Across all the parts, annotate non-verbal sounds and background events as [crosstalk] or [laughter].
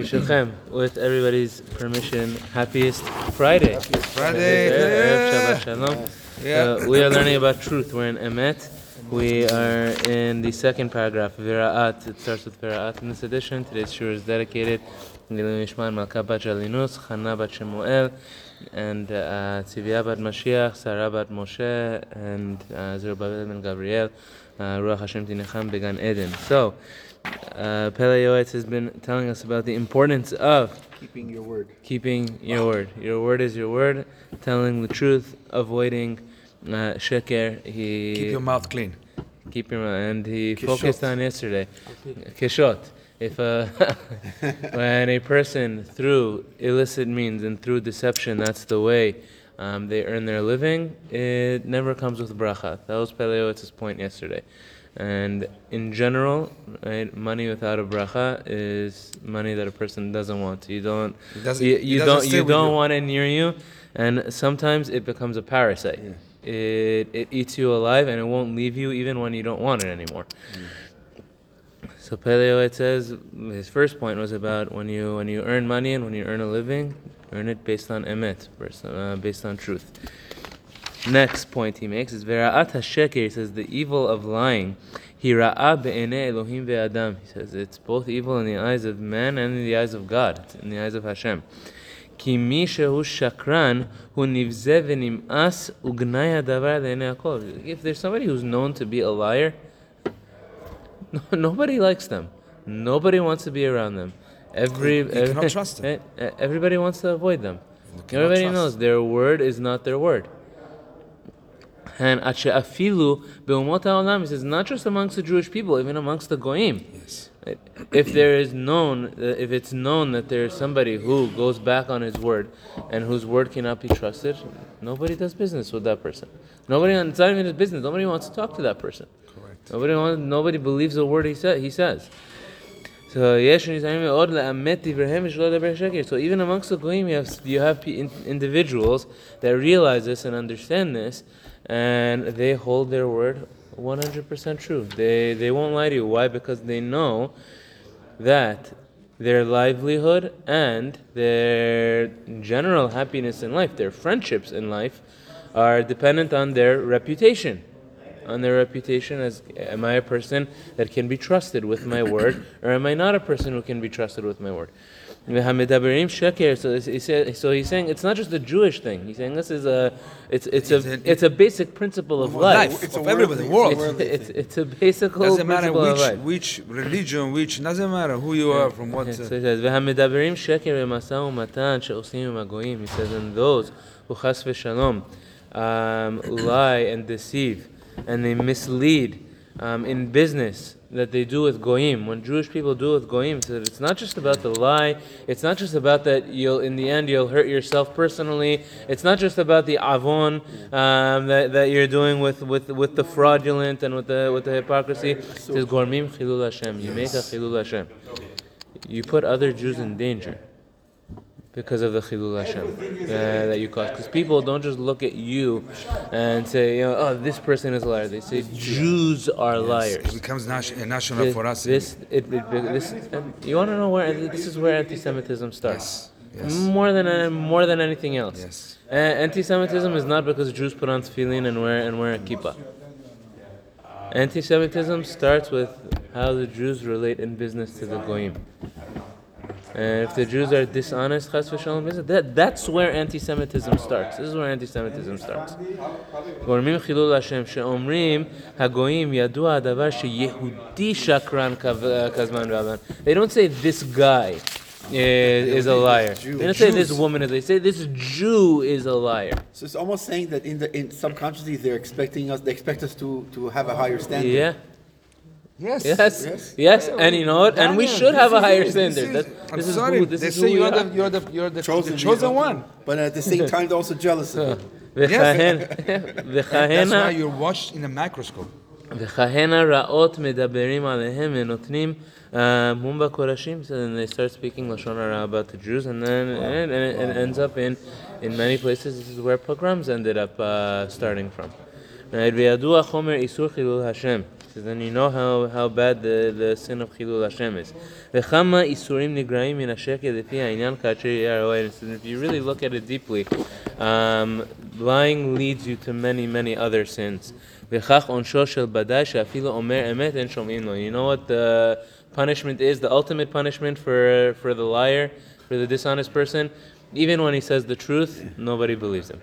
Yishachem, with everybody's permission, happiest Friday. Friday. Yeah. Shabbat Shalom. Yeah. Uh, we are learning about truth. We're in Emet. We are in the second paragraph, Vira'at. It starts with Vira'at in this edition. Today's shur is dedicated to Mishman Malka Bat Jalinus, Chana Bat Shemuel, and uh, Bat Mashiach, Sarah Bat Moshe, and uh, Zerubbabel Ben Gabriel, uh, Ruach Hashem Tinecham Began Eden. So, uh, Pele Yoetz has been telling us about the importance of Keeping your word. keeping your word. Your word is your word. Telling the truth, avoiding uh, sheker. He Keep your mouth clean. keep your mouth. And he Kishot. focused on yesterday. Kishot. If uh, [laughs] when a person through illicit means and through deception, that's the way um, they earn their living, it never comes with bracha. That was Pele Yoetz's point yesterday. And in general, right, money without a bracha is money that a person doesn't want. You don't, you, you don't, you don't you. want it near you, and sometimes it becomes a parasite. It it eats you alive, and it won't leave you even when you don't want it anymore. So Pele Yoetz says his first point was about when you when you earn money and when you earn a living, earn it based on emet, based on, uh, based on truth Next point he makes is vera'at hasheker. He says the evil of lying. Hira'a be'enei Elohim ve'adam. He says it's both evil in the eyes of man and in the eyes of God, It's in the eyes of Hashem. כי מי שהוא שקרן הוא נבזה ונמאס וגנאי הדבר לעיני הכל. If there's somebody who's known to be a liar, no, nobody likes them. Nobody wants to be around them. Every, You cannot trust them. eh, [laughs] eh, Everybody wants to avoid them. You cannot Everybody trust. knows their word is not their word. And afilu beumot ha'olam, he says, not just amongst the Jewish people, even amongst the goyim. Yes. If there is known, uh, if it's known that there is somebody who goes back on his word, and whose word cannot be trusted, nobody does business with that person. Nobody, it's not even his business. Nobody wants to talk to that person. Correct. Nobody wants, nobody believes a word he said. He says. So So even amongst the goyim, you have you have individuals that realize this and understand this, and they hold their word 100% true. They they won't lie to you. Why? Because they know that their livelihood and their general happiness in life, their friendships in life, are dependent on their reputation. On their reputation as am I a person that can be trusted with my word, or am I not a person who can be trusted with my word? So, he's, so he's saying it's not just a Jewish thing. He's saying this is a it's it's, it's a, it's a basic principle of life. life. It's of a everybody. World. It's, it's, it's, a basic doesn't matter which, which religion, which doesn't matter who you are from what. Okay. So he says, "V'hamedabrim sheker b'masau matan she'osim magoyim." He says, "And those who chas v'shalom um, lie and deceive, and they mislead." Um, in business that they do with goyim. When Jewish people do with goyim, said, it's not just about the lie. It's not just about that you'll, in the end, you'll hurt yourself personally. It's not just about the avon um, that, that you're doing with, with, with the fraudulent and with the with the hypocrisy. It says, gormim chilul Hashem. You make a chilul Hashem you put other Jews in danger because of the chilul Hashem uh, that you cause. Because people don't just look at you and say, you know, oh, this person is a liar. They say Jews are liars. it becomes nat- a national This, for us. this, it, it, this, you want to know where this is where anti-Semitism starts. Yes. Yes. More than uh, more than anything else. Yes. Uh, anti-Semitism is not because Jews put on tefillin and wear and wear a kippah. Anti-Semitism starts with how the Jews relate in business to the goyim. And if the Jews are dishonest, chas v'shalom, business, that, that's where anti-Semitism starts. This is where anti-Semitism starts. גורמים חילול השם שאומרים הגויים ידוע הדבר שיהודי שקרן כ- כזמן ועבן. They don't say this guy is, is a liar. They don't say this Jews. woman is. They say this Jew is a liar. So it's almost saying that in the in subconsciously they're expecting us they expect us to to have a higher standard. Yeah. Yes. Yes, Yes. yes, and you know what? And we Daniel, should have this a higher is- this standard. is- That- I'm This is sorry. who, this they is say who we you're are. the you're the you're the Chosen, the chosen you know, one. But at the same time they're also jealous of it. [laughs] [laughs] וכהן- That's why וכהנה you're watched in a microscope. וכהנה רעות מדברים עליהם ונותנים uh, מום בקורשים, so then they start speaking לשון הרע about the Jews, and then and, and it ends up in, in many places, this is where pogroms ended up uh, starting from. Right, וידוע חומר איסור חילול השם. Because then you know how, how bad the, the sin of Chilul Hashem is. And if you really look at it deeply, um, lying leads you to many, many other sins. You know what the punishment is? The ultimate punishment for, for the liar, for the dishonest person? Even when he says the truth, nobody believes him.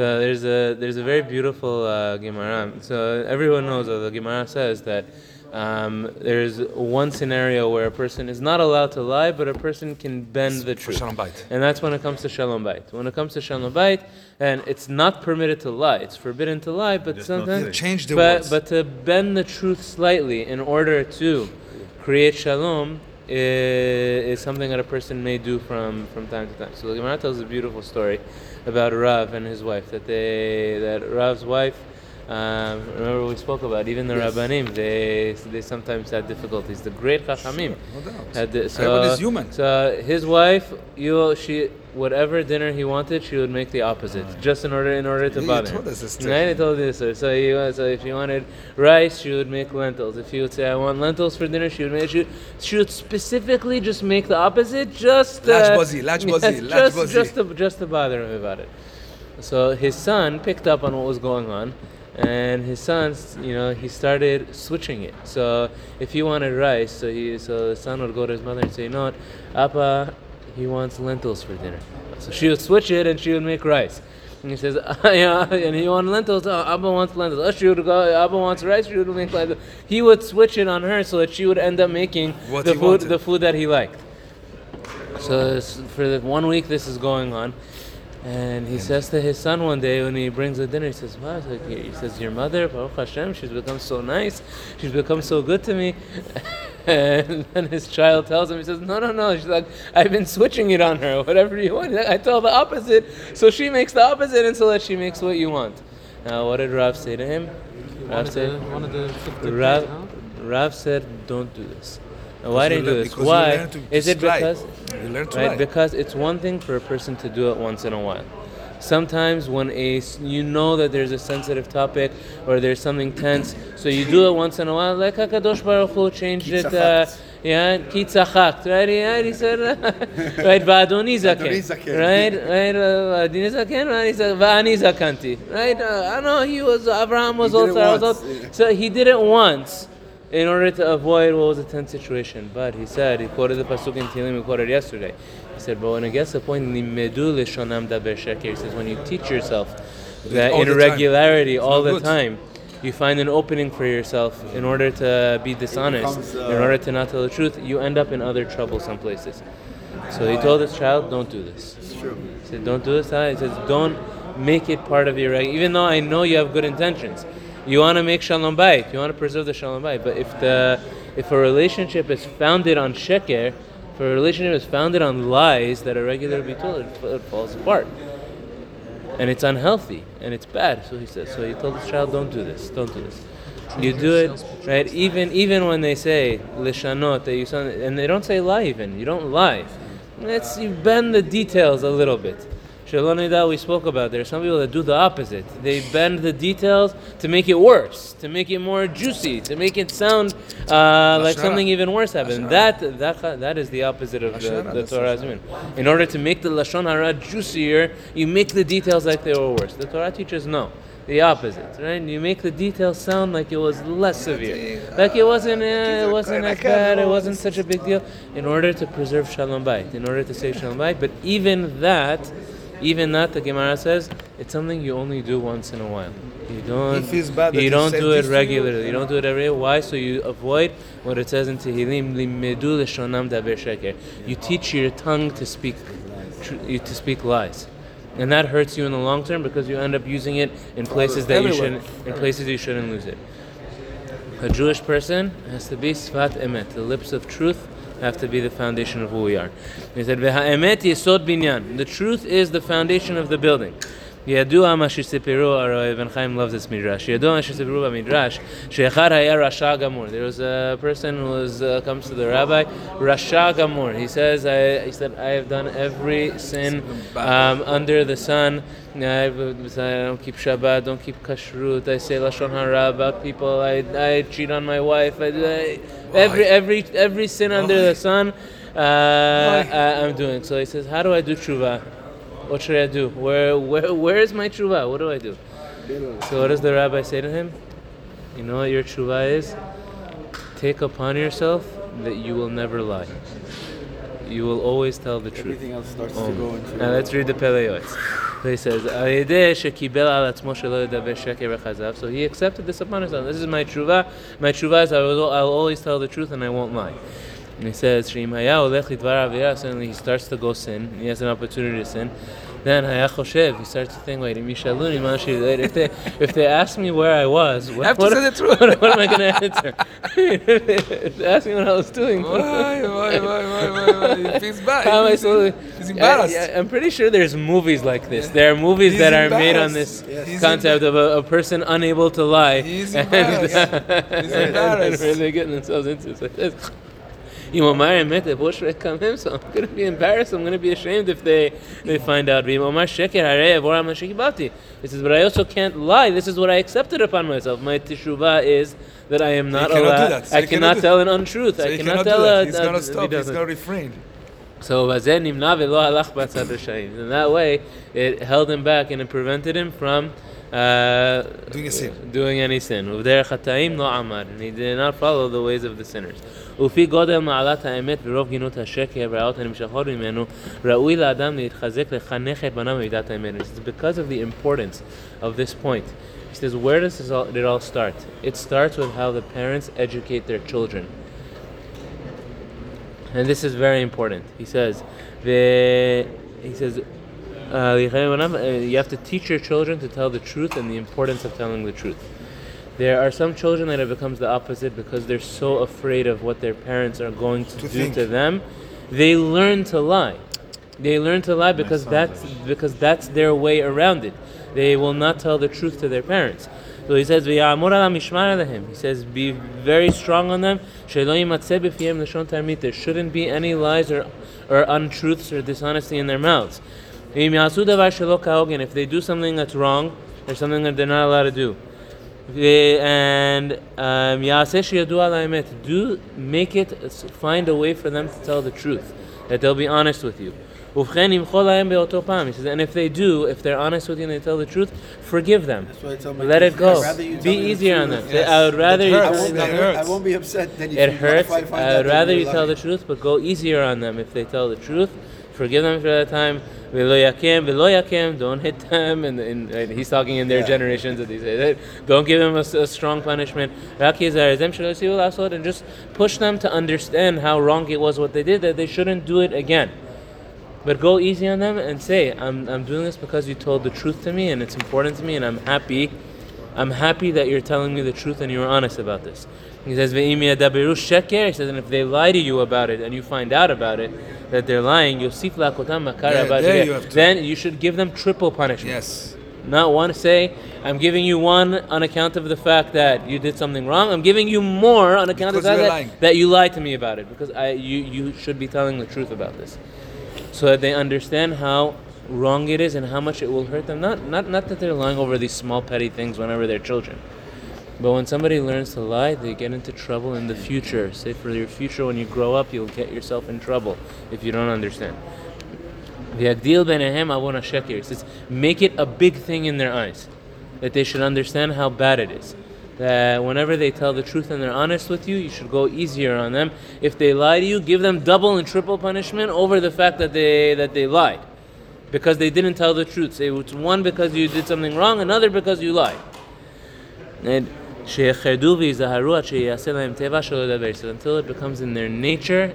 So there's a there's a very beautiful uh, Gemara. So everyone knows that the Gemara says that um, there's one scenario where a person is not allowed to lie, but a person can bend the truth. Shalom Bait. And that's when it comes to Shalom Bait. When it comes to Shalom Bait, and it's not permitted to lie. It's forbidden to lie, but sometimes Change the but, words. but to bend the truth slightly in order to create shalom is, something that a person may do from, from time to time. So the Gemara tells a beautiful story about Rav and his wife. That they that Rav's wife. Um, remember we spoke about even the Yes. rabbanim. They they sometimes had difficulties. The great chachamim No doubt. had the, so, Everybody's human. So his wife, you she whatever dinner he wanted, she would make the opposite, just in order in order to you bother told him. us this Right? I told this. sir. So he so if he wanted rice, she would make lentils. If he would say I want lentils for dinner, she would make she, would- she would specifically just make the opposite, just uh, Lachbazi, lachbazi, [laughs] yes, lachbazi. just just to just to bother him about it. So his son picked up on what was going on, and his sons, you know, he started switching it. So if he wanted rice, so he, so the son would go to his mother and say, you know what, Abba, he wants lentils for dinner. So she would switch it, and she would make rice. And he says, [laughs] ah, yeah, and he wants lentils. Oh, Abba wants lentils. Oh, she would go. Abba wants rice. She would make lentils. He would switch it on her so that she would end up making What the food, wanted. the food that he liked. So for the one week, this is going on, and he says to his son one day when he brings the dinner, he says, "Wow!" He says, "Your mother, Baruch Hashem, she's become so nice. She's become so good to me." [laughs] And then his child tells him, he says, "No, no, no." She's like, "I've been switching it on her. Whatever you want, I tell the opposite, so she makes the opposite and so that she makes what you want." Now, what did Rav say to him? Rav said, the Rav. Rav said, "Don't do this." Why you you do this? Why? Is it lie. because You learn to right? lie. Because it's one thing for a person to do it once in a while. Sometimes when a you know that there's a sensitive topic or there's something tense, so you do it once in a while. Like Hakadosh Baruch Hu changed it. Uh, yeah, kitzachakt, right? Right? He said, [laughs] right, va'adoni Adoni zaken, right, right, uh, adoni zaken, right? He said, va'ani zakanti, right? Uh, I know he was Abraham was He did old, it Sarah was yeah. So he did it once in order to avoid what was a tense situation. But he said, he quoted the pasuk in Tehillim we quoted yesterday. He said, but when it gets to the point, limedu lishonam daber sheker. He says, when you teach yourself that all the irregularity all the good. time, you find an opening for yourself in order to be dishonest, becomes, in uh, order to not tell the truth, you end up in other trouble some places. So he told his child, don't do this. It's true. He said, don't do this. huh?" He says, don't make it part of your Even though I know you have good intentions. You want to make shalom bayit. You want to preserve the shalom bayit. But if the if a relationship is founded on sheker, if a relationship is founded on lies that are regular told, it, it falls apart. And it's unhealthy and it's bad. So he says. So he told his child, don't do this. Don't do this. You do it right. Even even when they say lishanot, that you and they don't say lie. Even you don't lie. It's you bend the details a little bit. Shalom we spoke about. There are some people that do the opposite. They bend the details to make it worse, to make it more juicy, to make it sound uh, like something even worse happened. That that that is the opposite of the, the Torah. In order to make the lashon hara juicier, you make the details like they were worse. The Torah teaches no. The opposite, right? You make the details sound like it was less severe, like it wasn't, uh, it wasn't as bad, it wasn't such a big deal. In order to preserve shalom bayit, in order to save shalom bayit, but even that, even that, the Gemara says, it's something you only do once in a while. You don't. Bad you don't do it you. regularly. You don't do it every day. Why? So you avoid what it says in Tehillim, limedu leshonam daber sheker. You teach your tongue to speak, tr- to speak lies, and that hurts you in the long term because you end up using it in places that you shouldn't, in places you shouldn't lose it. A Jewish person has to be sfat emet. The lips of truth have to be the foundation of who we are. He said, "V'ha'emet yesod binyan." The truth is the foundation of the building. ידוע מה שסיפרו, הרי Ibn Chaim loves this midrash. ידוע מה שסיפרו במדרש, שאחד היה רשע גמור. There was a person who was, uh, comes to the rabbi, רשע גמור. He says, I, he said, I have done every sin um, under the sun. I, I don't keep Shabbat, don't keep kashrut. I say lashon hara about people. I, I cheat on my wife. I, I, every every every sin under the sun, uh, I, I'm doing. So he says, how do I do tshuva? What should I do? Where, where, where is my tshuva? What do I do? So what does the rabbi say to him? You know what your tshuva is? Take upon yourself that you will never lie. You will always tell the truth. Everything else starts to go into. Now let's read the Pele Yoetz. He says, So he accepted this upon himself. This is my tshuva. My tshuva is I will, I'll always tell the truth and I won't lie. And he says, suddenly he starts to go sin, he has an opportunity to sin. Then Hayachoshev, he starts to think, wait, if they, if they ask me where I was, what, I what, the truth. What, what am I going to answer? [laughs] they ask me what I was doing, why, why, why, why, why, why? It feels [laughs] bad. How am I so, He's embarrassed. I, am pretty sure there's movies like this. Yeah. There are movies He's that are made on this yes. concept of a, a, person unable to lie. He's [laughs] embarrassed. And, uh, He's embarrassed. And, and where they're getting themselves into. It's this. Imamar and Mete, The should I come him? So I'm going to be embarrassed. I'm going to be ashamed if they, they find out. Imamar Sheker Harev, or Amar Shekibati. He says, but I also can't lie. This is what I accepted upon myself. My teshuvah is that I am not allowed. So I cannot tell that. an untruth. So I cannot, cannot tell a. He's going to stop. He's going to refrain. So in that way, it held him back and it prevented him from uh, Doing a sin. doing any sin. ובדרך חטאים לא עמד. And he did not follow the ways of the sinners. ולפי גודל מעלת האמת ורוב גינות השקר והרעות הנמשכות ממנו, ראוי לאדם להתחזק לחנך את בניו במידת האמת. It's because of the importance of this point. He says, where does this all, it all start? It starts with how the parents educate their children. And this is very important. He says, the, he says, uh, you have to teach your children to tell the truth and the importance of telling the truth. There are some children that it becomes the opposite because they're so afraid of what their parents are going to, To do think. to them. They learn to lie. They learn to lie because that's because that's their way around it. They will not tell the truth to their parents. So he says, "V'ya'amur ala mishmar alehim." He says, "Be very strong on them. She'lo yimatzeh b'fihem lashon tarmit." There shouldn't be any lies or, or untruths or dishonesty in their mouths. If they do something that's wrong, there's something that they're not allowed to do. And um, do make it find a way for them to tell the truth, that they'll be honest with you. And if they do, if they're honest with you and they tell the truth, forgive them. Let it go. Be easier on them. Yes. I would rather you. I I won't be upset. Then it hurts. I would rather you tell the truth, but go easier on them if they tell the truth. Forgive them for that time. Don't hit them. And, and, and he's talking in their yeah. generations. Don't give them a, a strong punishment. And just push them to understand how wrong it was what they did, that they shouldn't do it again. But go easy on them and say, I'm, I'm doing this because you told the truth to me and it's important to me and I'm happy. I'm happy that you're telling me the truth and you're honest about this. He says, "Ve'im yadaberu sheker." He says, and if they lie to you about it and you find out about it, that they're lying, yosif lakotam makara There- you have to- then you should give them triple punishment. Yes. Not one say, I'm giving you one on account of the fact that you did something wrong. I'm giving you more on account of Because the you're fact that, that you lied to me about it. Because I, you, you should be telling the truth about this so that they understand how wrong it is and how much it will hurt them. Not, not, not that they're lying over these small petty things whenever they're children. But when somebody learns to lie, they get into trouble in the future. Say for your future, when you grow up, you'll get yourself in trouble if you don't understand. V'agdil benehem avon It make it a big thing in their eyes, that they should understand how bad it is that whenever they tell the truth and they're honest with you, you should go easier on them. If they lie to you, give them double and triple punishment over the fact that they that they lied, because they didn't tell the truth. It's one because you did something wrong, another because you lied. And until it becomes in their nature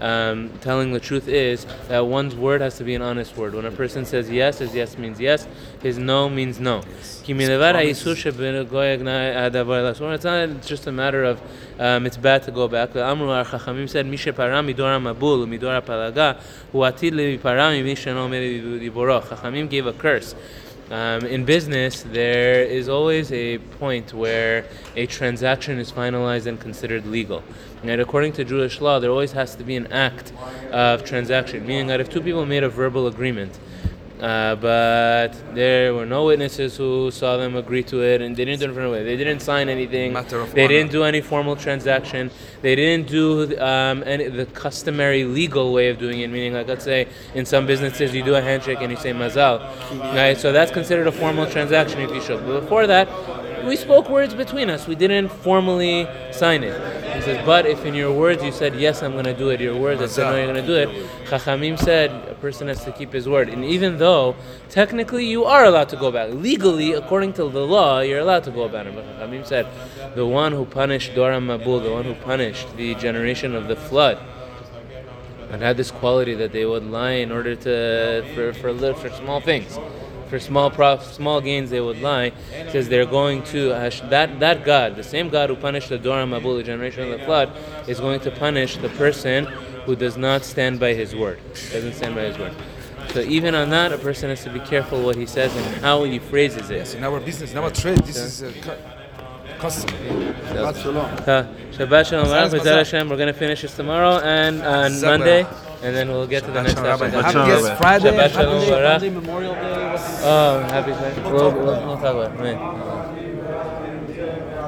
um, telling the truth is that one's word has to be an honest word. When a person says yes, his yes means yes, his no means no. It's not just a matter of um, it's bad to go back. Amru Chachamim said, "Mishe param midora mabul palaga huatid levi param mishe no Chachamim gave a curse um, in business, there is always a point where a transaction is finalized and considered legal. And according to Jewish law, there always has to be an act of transaction, meaning that if two people made a verbal agreement, uh, but there were no witnesses who saw them agree to it, and they didn't do it in front of it. They didn't sign anything. Matter of they honor. didn't do any formal transaction. They didn't do um, any the customary legal way of doing it. Meaning, like let's say in some businesses you do a handshake and you say mazal, right? So that's considered a formal transaction if you should. But before that, we spoke words between us. We didn't formally sign it. He says, but if in your words you said yes, I'm going to do it. Your words that said no, you're going to do it. Chachamim said a person has to keep his word, and even though technically you are allowed to go back, legally according to the law, you're allowed to go back. But Chachamim said, the one who punished Dor HaMabul, the one who punished the generation of the flood, and had this quality that they would lie in order to for for for small things, for small prof, small gains they would lie. Says they're going to Hash- that that God, the same God who punished the Dor HaMabul, the generation of the flood, is going to punish the person who does not stand by his word, doesn't stand by his word. So even on that, a person has to be careful what he says and how he phrases it. In our business, in our trade, this is a cu- custom. Shabbat shalom. Uh, Shabbat shalom. Mazal, B'ezrat mazal. Hashem, We're gonna finish this tomorrow and on Monday, and then we'll get to the next Rabbi, episode. happy Shalom, yes, Rabbi. Friday. Shabbat shalom. happy- Baruch. Memorial Day. Oh, happy We'll, we'll, we'll talk about it. Right.